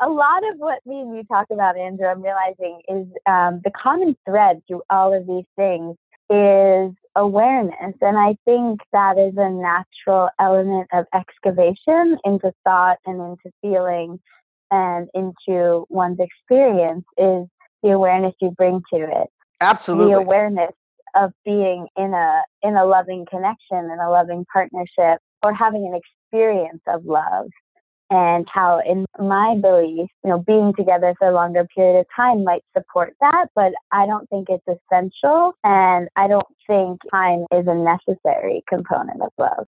a lot of what me and you talk about, Andrew, I'm realizing is um, the common thread through all of these things is awareness. And I think that is a natural element of excavation into thought and into feeling and into one's experience is the awareness you bring to it. Absolutely. The awareness of being in a in a loving connection and a loving partnership or having an experience of love and how in my belief you know being together for a longer period of time might support that but i don't think it's essential and i don't think time is a necessary component of love